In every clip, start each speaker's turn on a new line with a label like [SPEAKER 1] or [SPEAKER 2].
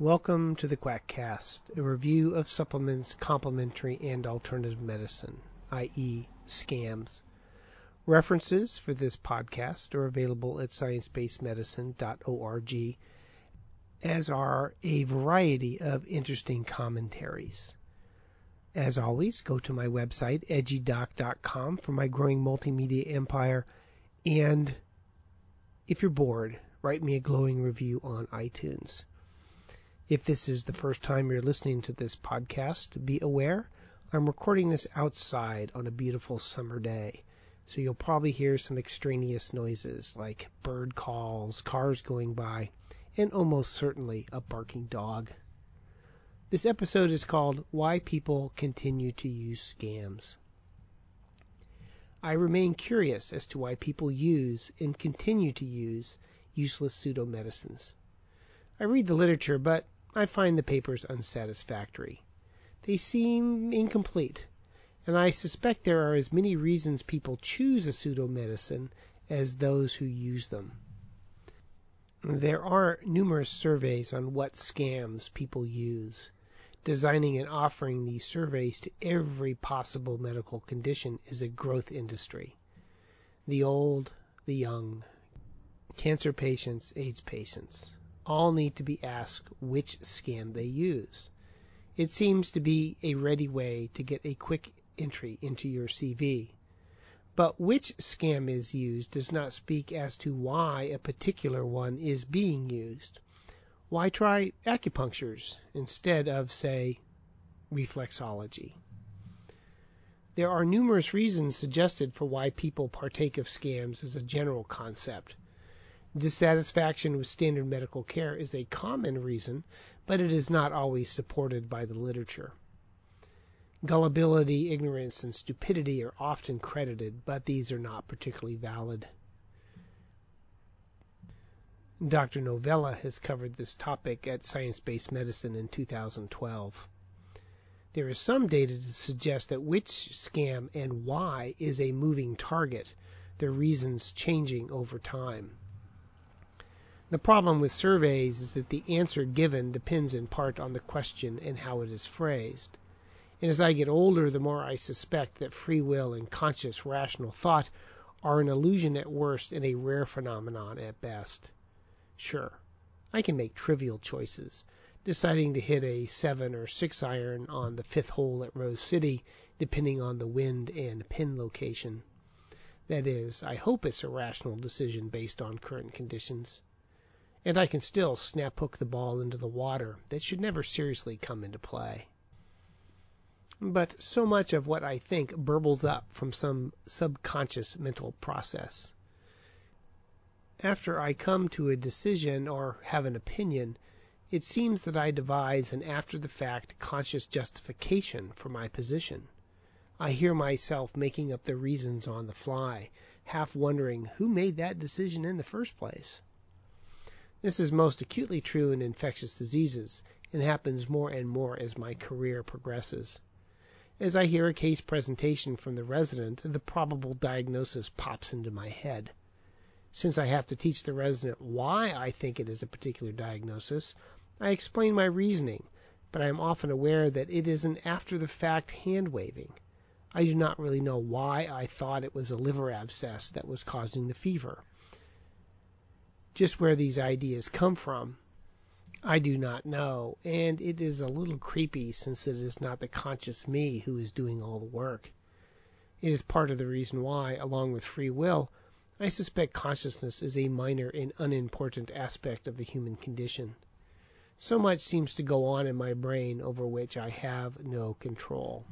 [SPEAKER 1] Welcome to the Quackcast, a review of supplements, complementary, and alternative medicine, i.e., scams. References for this podcast are available at sciencebasedmedicine.org, as are a variety of interesting commentaries. As always, go to my website, edgydoc.com, for my growing multimedia empire. And if you're bored, write me a glowing review on iTunes. If this is the first time you're listening to this podcast, be aware I'm recording this outside on a beautiful summer day. So you'll probably hear some extraneous noises like bird calls, cars going by, and almost certainly a barking dog. This episode is called Why People Continue to Use Scams. I remain curious as to why people use and continue to use useless pseudomedicines. I read the literature, but I find the papers unsatisfactory. They seem incomplete, and I suspect there are as many reasons people choose a pseudomedicine as those who use them. There are numerous surveys on what scams people use. Designing and offering these surveys to every possible medical condition is a growth industry. The old, the young, cancer patients, AIDS patients, all need to be asked which scam they use. It seems to be a ready way to get a quick entry into your CV. But which scam is used does not speak as to why a particular one is being used. Why try acupunctures instead of, say, reflexology? There are numerous reasons suggested for why people partake of scams as a general concept. Dissatisfaction with standard medical care is a common reason, but it is not always supported by the literature. Gullibility, ignorance, and stupidity are often credited, but these are not particularly valid. Dr. Novella has covered this topic at Science Based Medicine in 2012. There is some data to suggest that which scam and why is a moving target, their reasons changing over time. The problem with surveys is that the answer given depends in part on the question and how it is phrased. And as I get older, the more I suspect that free will and conscious rational thought are an illusion at worst and a rare phenomenon at best. Sure, I can make trivial choices, deciding to hit a 7 or 6 iron on the fifth hole at Rose City, depending on the wind and pin location. That is, I hope it's a rational decision based on current conditions. And I can still snap hook the ball into the water that should never seriously come into play. But so much of what I think burbles up from some subconscious mental process. After I come to a decision or have an opinion, it seems that I devise an after the fact conscious justification for my position. I hear myself making up the reasons on the fly, half wondering who made that decision in the first place. This is most acutely true in infectious diseases, and happens more and more as my career progresses. As I hear a case presentation from the resident, the probable diagnosis pops into my head. Since I have to teach the resident why I think it is a particular diagnosis, I explain my reasoning, but I am often aware that it is an after the fact hand waving. I do not really know why I thought it was a liver abscess that was causing the fever. Just where these ideas come from, I do not know, and it is a little creepy since it is not the conscious me who is doing all the work. It is part of the reason why, along with free will, I suspect consciousness is a minor and unimportant aspect of the human condition. So much seems to go on in my brain over which I have no control.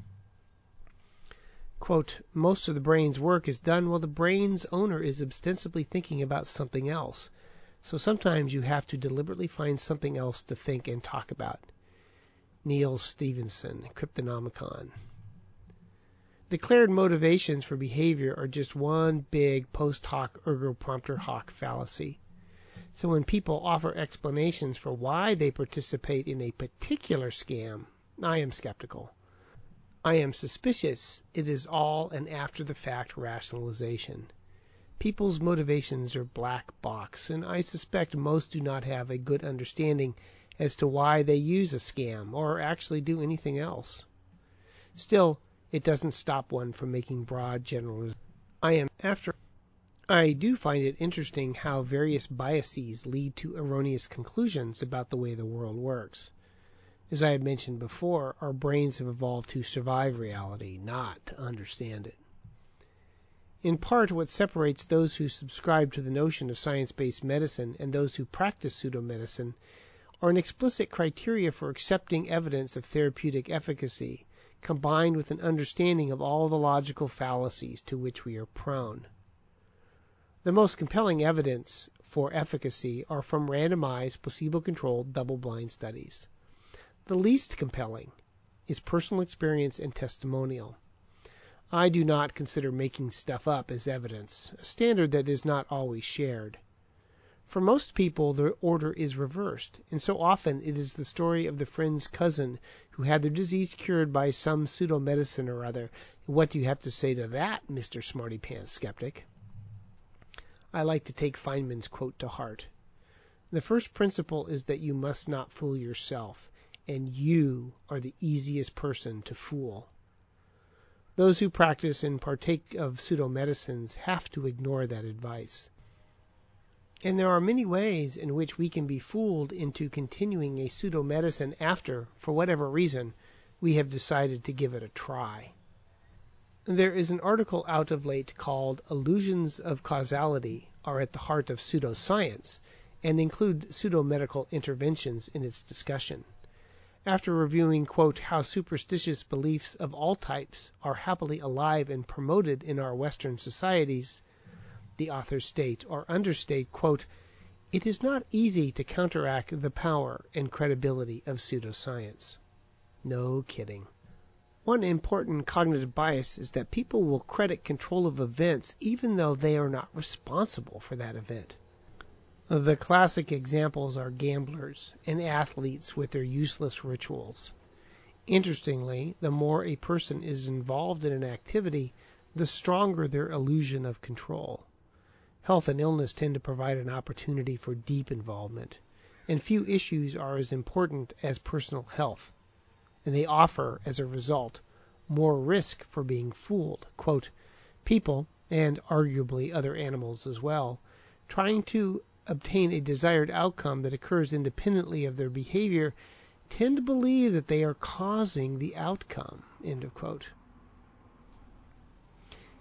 [SPEAKER 1] Quote, Most of the brain's work is done while the brain's owner is ostensibly thinking about something else. So sometimes you have to deliberately find something else to think and talk about. Neal Stephenson, Cryptonomicon. Declared motivations for behavior are just one big post hoc ergo propter hoc fallacy. So when people offer explanations for why they participate in a particular scam, I am skeptical. I am suspicious it is all an after the fact rationalization. People's motivations are black box, and I suspect most do not have a good understanding as to why they use a scam or actually do anything else. Still, it doesn't stop one from making broad general. I am after I do find it interesting how various biases lead to erroneous conclusions about the way the world works. As I have mentioned before, our brains have evolved to survive reality, not to understand it. In part, what separates those who subscribe to the notion of science based medicine and those who practice pseudomedicine are an explicit criteria for accepting evidence of therapeutic efficacy, combined with an understanding of all the logical fallacies to which we are prone. The most compelling evidence for efficacy are from randomized, placebo controlled, double blind studies. The least compelling is personal experience and testimonial. I do not consider making stuff up as evidence, a standard that is not always shared. For most people, the order is reversed, and so often it is the story of the friend's cousin who had their disease cured by some pseudo medicine or other. What do you have to say to that, Mr. Smarty Pants Skeptic? I like to take Feynman's quote to heart. The first principle is that you must not fool yourself, and you are the easiest person to fool. Those who practice and partake of pseudo medicines have to ignore that advice. And there are many ways in which we can be fooled into continuing a pseudo medicine after, for whatever reason, we have decided to give it a try. There is an article out of late called Illusions of Causality Are at the Heart of Pseudoscience and include pseudo-medical interventions in its discussion. After reviewing, quote, how superstitious beliefs of all types are happily alive and promoted in our Western societies, the authors state or understate, quote, it is not easy to counteract the power and credibility of pseudoscience. No kidding. One important cognitive bias is that people will credit control of events even though they are not responsible for that event. The classic examples are gamblers and athletes with their useless rituals. Interestingly, the more a person is involved in an activity, the stronger their illusion of control. Health and illness tend to provide an opportunity for deep involvement, and few issues are as important as personal health and they offer, as a result, more risk for being fooled. Quote, people, and arguably other animals as well, trying to obtain a desired outcome that occurs independently of their behavior tend to believe that they are causing the outcome. End of quote.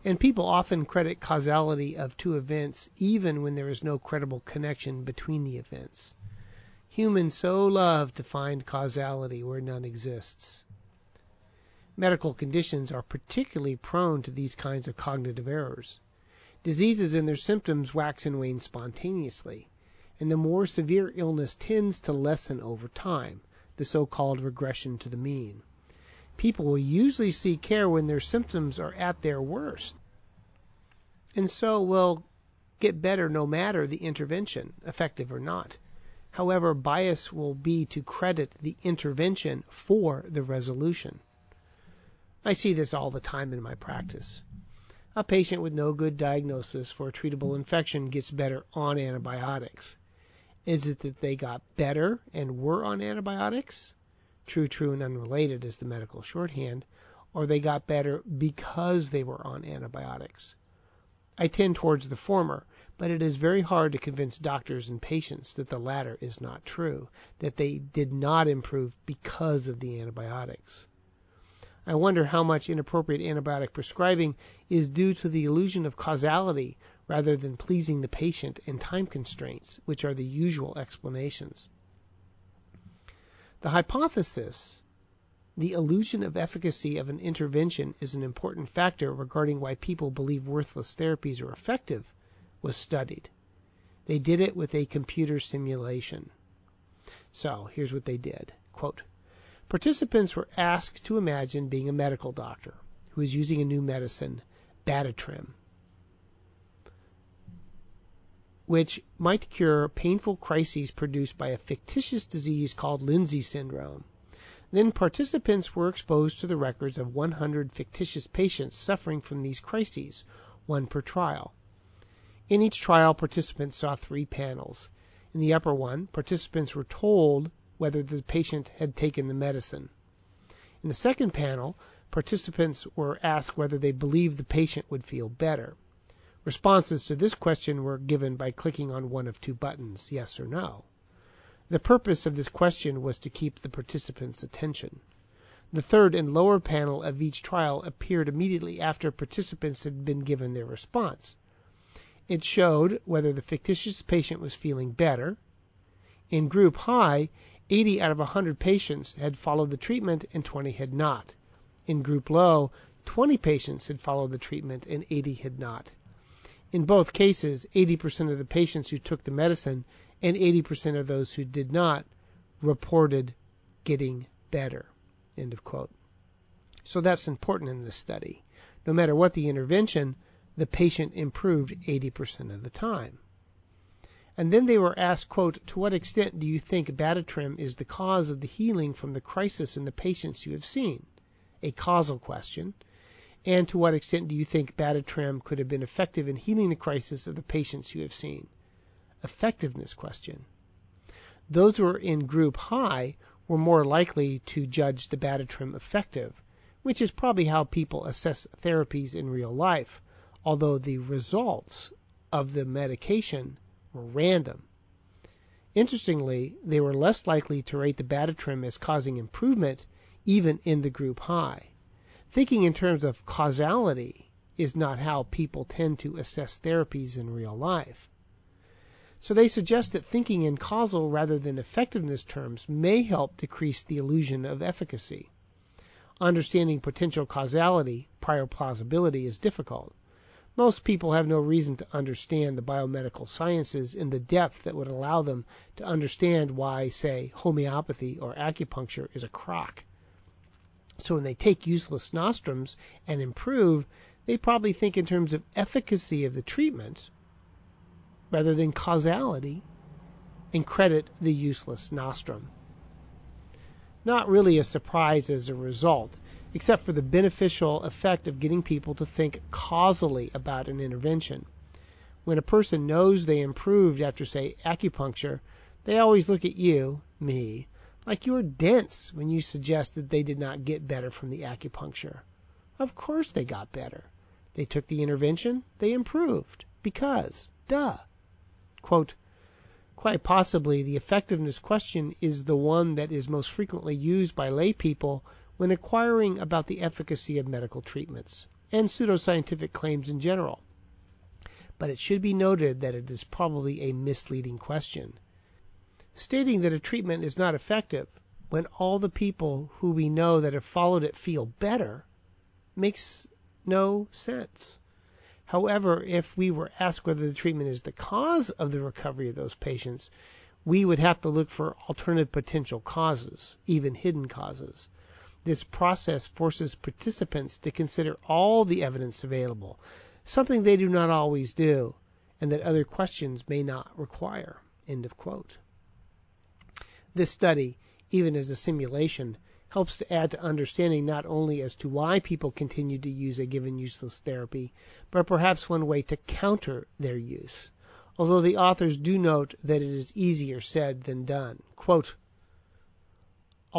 [SPEAKER 1] And people often credit causality of two events even when there is no credible connection between the events. Humans so love to find causality where none exists. Medical conditions are particularly prone to these kinds of cognitive errors. Diseases and their symptoms wax and wane spontaneously, and the more severe illness tends to lessen over time, the so-called regression to the mean. People will usually seek care when their symptoms are at their worst, and so will get better no matter the intervention, effective or not. However, bias will be to credit the intervention for the resolution. I see this all the time in my practice. A patient with no good diagnosis for a treatable infection gets better on antibiotics. Is it that they got better and were on antibiotics? True, true, and unrelated is the medical shorthand. Or they got better because they were on antibiotics. I tend towards the former, but it is very hard to convince doctors and patients that the latter is not true, that they did not improve because of the antibiotics. I wonder how much inappropriate antibiotic prescribing is due to the illusion of causality rather than pleasing the patient and time constraints, which are the usual explanations. The hypothesis the illusion of efficacy of an intervention is an important factor regarding why people believe worthless therapies are effective was studied. They did it with a computer simulation. So here's what they did. Quote, Participants were asked to imagine being a medical doctor who is using a new medicine, Bactrim, which might cure painful crises produced by a fictitious disease called Lindsay syndrome. Then participants were exposed to the records of 100 fictitious patients suffering from these crises, one per trial. In each trial, participants saw three panels. In the upper one, participants were told whether the patient had taken the medicine. In the second panel, participants were asked whether they believed the patient would feel better. Responses to this question were given by clicking on one of two buttons, yes or no. The purpose of this question was to keep the participants' attention. The third and lower panel of each trial appeared immediately after participants had been given their response. It showed whether the fictitious patient was feeling better. In group high, 80 out of 100 patients had followed the treatment and 20 had not. In group low, 20 patients had followed the treatment and 80 had not. In both cases, 80% of the patients who took the medicine and 80% of those who did not reported getting better. End of quote. So that's important in this study. No matter what the intervention, the patient improved 80% of the time. And then they were asked, to what extent do you think Bactrim is the cause of the healing from the crisis in the patients you have seen? A causal question. And to what extent do you think Bactrim could have been effective in healing the crisis of the patients you have seen? Effectiveness question. Those who were in group high were more likely to judge the Bactrim effective, which is probably how people assess therapies in real life, although the results of the medication were random. Interestingly, they were less likely to rate the Bactrim as causing improvement even in the group high. Thinking in terms of causality is not how people tend to assess therapies in real life. So they suggest that thinking in causal rather than effectiveness terms may help decrease the illusion of efficacy. Understanding potential causality, prior plausibility, is difficult. Most people have no reason to understand the biomedical sciences in the depth that would allow them to understand why, say, homeopathy or acupuncture is a crock. So when they take useless nostrums and improve, they probably think in terms of efficacy of the treatment rather than causality and credit the useless nostrum. Not really a surprise as a result, except for the beneficial effect of getting people to think causally about an intervention. When a person knows they improved after, say, acupuncture, they always look at you, me, like you are dense when you suggest that they did not get better from the acupuncture. Of course they got better. They took the intervention, they improved. Because, duh. Quote, Quite possibly the effectiveness question is the one that is most frequently used by lay people when inquiring about the efficacy of medical treatments and pseudoscientific claims in general. But it should be noted that it is probably a misleading question. Stating that a treatment is not effective when all the people who we know that have followed it feel better makes no sense. However, if we were asked whether the treatment is the cause of the recovery of those patients, we would have to look for alternative potential causes, even hidden causes. This process forces participants to consider all the evidence available, something they do not always do, and that other questions may not require. End of quote. This study, even as a simulation, helps to add to understanding not only as to why people continue to use a given useless therapy, but perhaps one way to counter their use. Although the authors do note that it is easier said than done.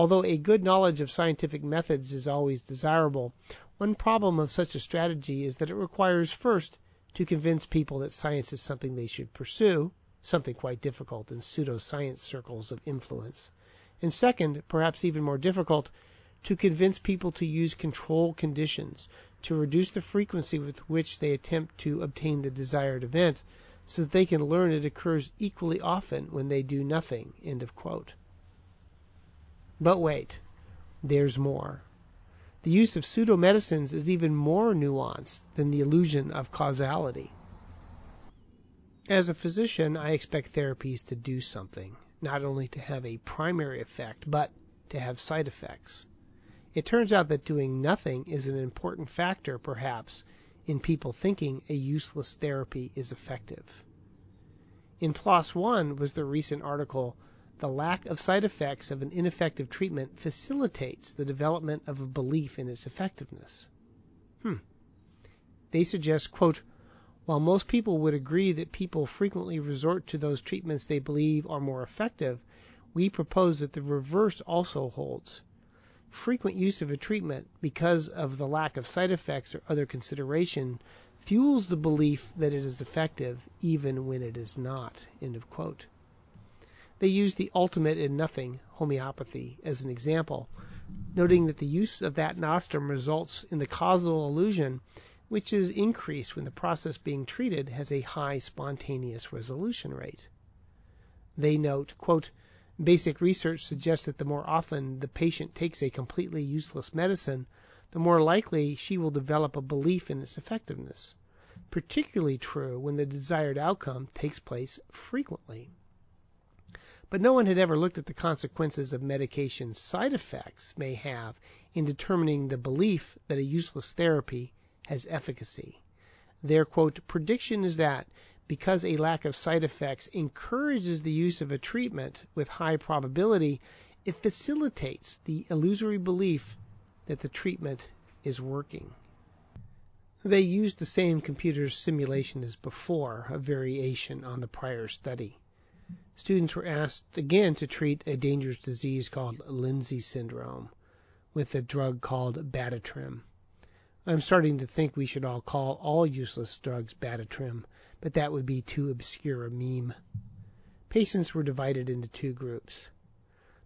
[SPEAKER 1] Although a good knowledge of scientific methods is always desirable, one problem of such a strategy is that it requires first to convince people that science is something they should pursue, something quite difficult in pseudoscience circles of influence and second, perhaps even more difficult, to convince people to use control conditions to reduce the frequency with which they attempt to obtain the desired event so that they can learn it occurs equally often when they do nothing. But wait, there's more. The use of pseudomedicines is even more nuanced than the illusion of causality. As a physician, I expect therapies to do something not only to have a primary effect, but to have side effects. It turns out that doing nothing is an important factor, perhaps, in people thinking a useless therapy is effective. In PLOS One was the recent article, The Lack of Side Effects of an Ineffective Treatment Facilitates the Development of a Belief in Its Effectiveness. Hmm. They suggest, quote, while most people would agree that people frequently resort to those treatments they believe are more effective, we propose that the reverse also holds. Frequent use of a treatment because of the lack of side effects or other consideration fuels the belief that it is effective even when it is not. They use the ultimate in nothing, homeopathy, as an example, noting that the use of that nostrum results in the causal illusion, which is increased when the process being treated has a high spontaneous resolution rate. They note, quote, Basic research suggests that the more often the patient takes a completely useless medicine, the more likely she will develop a belief in its effectiveness. Particularly true when the desired outcome takes place frequently. But no one had ever looked at the consequences of medication side effects may have in determining the belief that a useless therapy has efficacy. Their quote, prediction is that because a lack of side effects encourages the use of a treatment with high probability, it facilitates the illusory belief that the treatment is working. They used the same computer simulation as before, a variation on the prior study. Students were asked again to treat a dangerous disease called Lindsay syndrome with a drug called Bactrim. I'm starting to think we should all call all useless drugs Bactrim but that would be too obscure a meme. Patients were divided into two groups.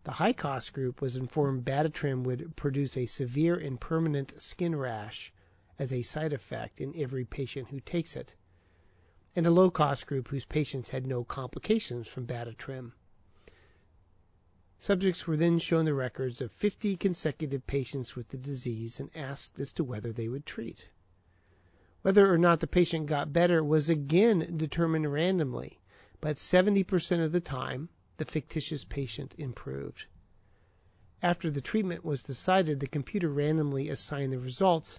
[SPEAKER 1] The high cost group was informed Bactrim would produce a severe and permanent skin rash as a side effect in every patient who takes it, and a low cost group whose patients had no complications from Bactrim. Subjects were then shown the records of 50 consecutive patients with the disease and asked as to whether they would treat. Whether or not the patient got better was again determined randomly, but 70% of the time the fictitious patient improved. After the treatment was decided, the computer randomly assigned the results.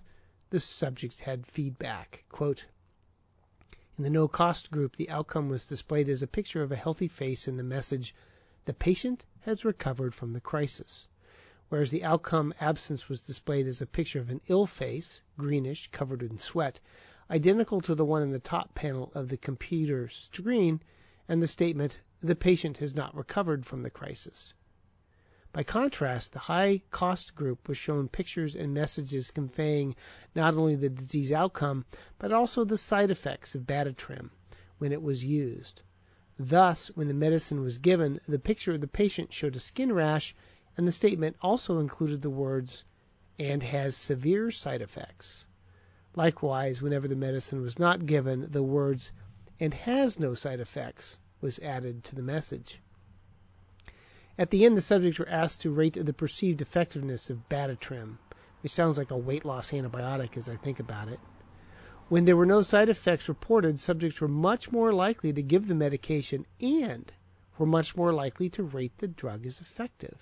[SPEAKER 1] The subjects had feedback. Quote, in the no cost group, the outcome was displayed as a picture of a healthy face and the message, the patient has recovered from the crisis whereas the outcome absence was displayed as a picture of an ill face, greenish, covered in sweat, identical to the one in the top panel of the computer screen, and the statement, the patient has not recovered from the crisis. By contrast, the high cost group was shown pictures and messages conveying not only the disease outcome, but also the side effects of Bactrim when it was used. Thus, when the medicine was given, the picture of the patient showed a skin rash and the statement also included the words and has severe side effects. Likewise, whenever the medicine was not given, the words and has no side effects was added to the message. At the end, the subjects were asked to rate the perceived effectiveness of Bactrim, which sounds like a weight loss antibiotic as I think about it. When there were no side effects reported, subjects were much more likely to give the medication and were much more likely to rate the drug as effective.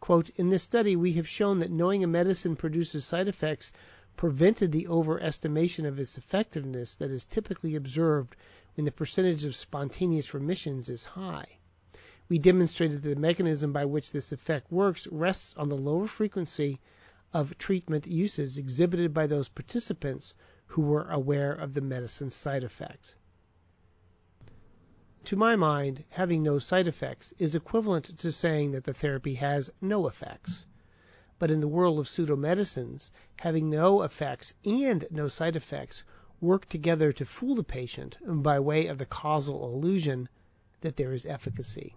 [SPEAKER 1] Quote, in this study, we have shown that knowing a medicine produces side effects prevented the overestimation of its effectiveness that is typically observed when the percentage of spontaneous remissions is high. We demonstrated that the mechanism by which this effect works rests on the lower frequency of treatment uses exhibited by those participants who were aware of the medicine's side effects. To my mind, having no side effects is equivalent to saying that the therapy has no effects. But in the world of pseudomedicines, having no effects and no side effects work together to fool the patient by way of the causal illusion that there is efficacy.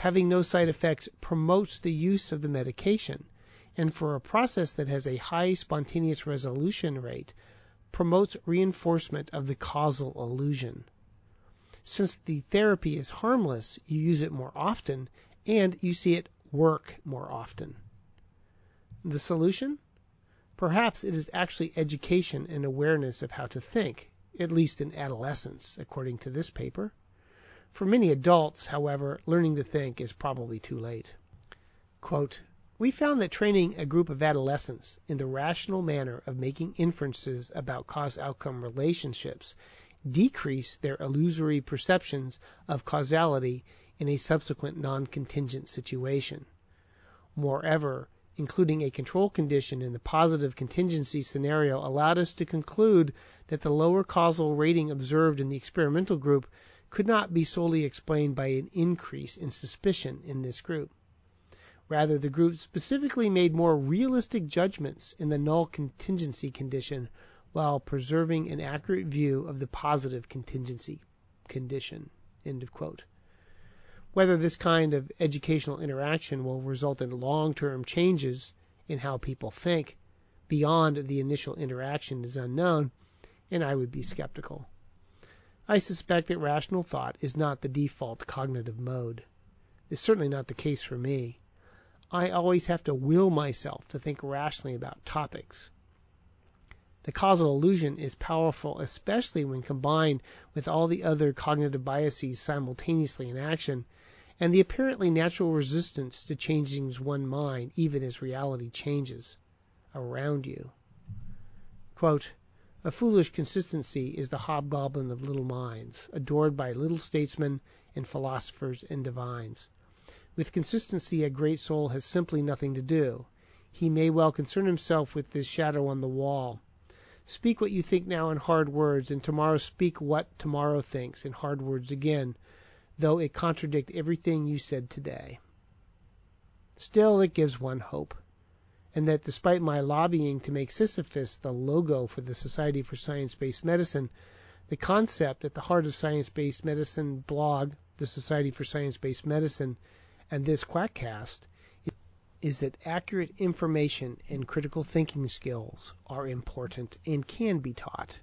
[SPEAKER 1] Having no side effects promotes the use of the medication, and for a process that has a high spontaneous resolution rate, promotes reinforcement of the causal illusion. Since the therapy is harmless, you use it more often and you see it work more often. The solution? Perhaps it is actually education and awareness of how to think, at least in adolescence, according to this paper. For many adults, however, learning to think is probably too late. We found that training a group of adolescents in the rational manner of making inferences about cause outcome relationships decreased their illusory perceptions of causality in a subsequent non-contingent situation. Moreover, including a control condition in the positive contingency scenario allowed us to conclude that the lower causal rating observed in the experimental group could not be solely explained by an increase in suspicion in this group. Rather, the group specifically made more realistic judgments in the null contingency condition while preserving an accurate view of the positive contingency condition. Whether this kind of educational interaction will result in long term changes in how people think beyond the initial interaction is unknown, and I would be skeptical. I suspect that rational thought is not the default cognitive mode. It's certainly not the case for me. I always have to will myself to think rationally about topics. The causal illusion is powerful, especially when combined with all the other cognitive biases simultaneously in action, and the apparently natural resistance to changing one's mind even as reality changes around you. Quote, a foolish consistency is the hobgoblin of little minds, adored by little statesmen and philosophers and divines. With consistency a great soul has simply nothing to do. He may well concern himself with this shadow on the wall. Speak what you think now in hard words, and tomorrow speak what tomorrow thinks in hard words again, though it contradict everything you said today. Still, it gives one hope and that despite my lobbying to make Sisyphus the logo for the Society for Science-Based Medicine, the concept at the heart of science-based medicine blog, the Society for Science-Based Medicine, and this Quackcast is that accurate information and critical thinking skills are important and can be taught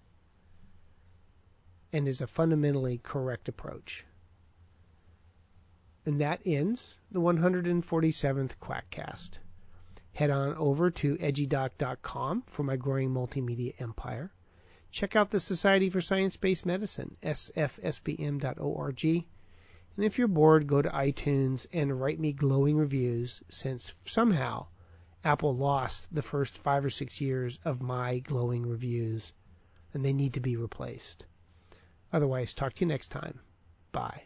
[SPEAKER 1] and is a fundamentally correct approach. And that ends the 147th Quackcast head on over to edgydoc.com for my growing multimedia empire. Check out the Society for Science-Based Medicine, sfsbm.org. And if you're bored, go to iTunes and write me glowing reviews since somehow Apple lost the first five or six years of my glowing reviews and they need to be replaced. Otherwise, talk to you next time. Bye.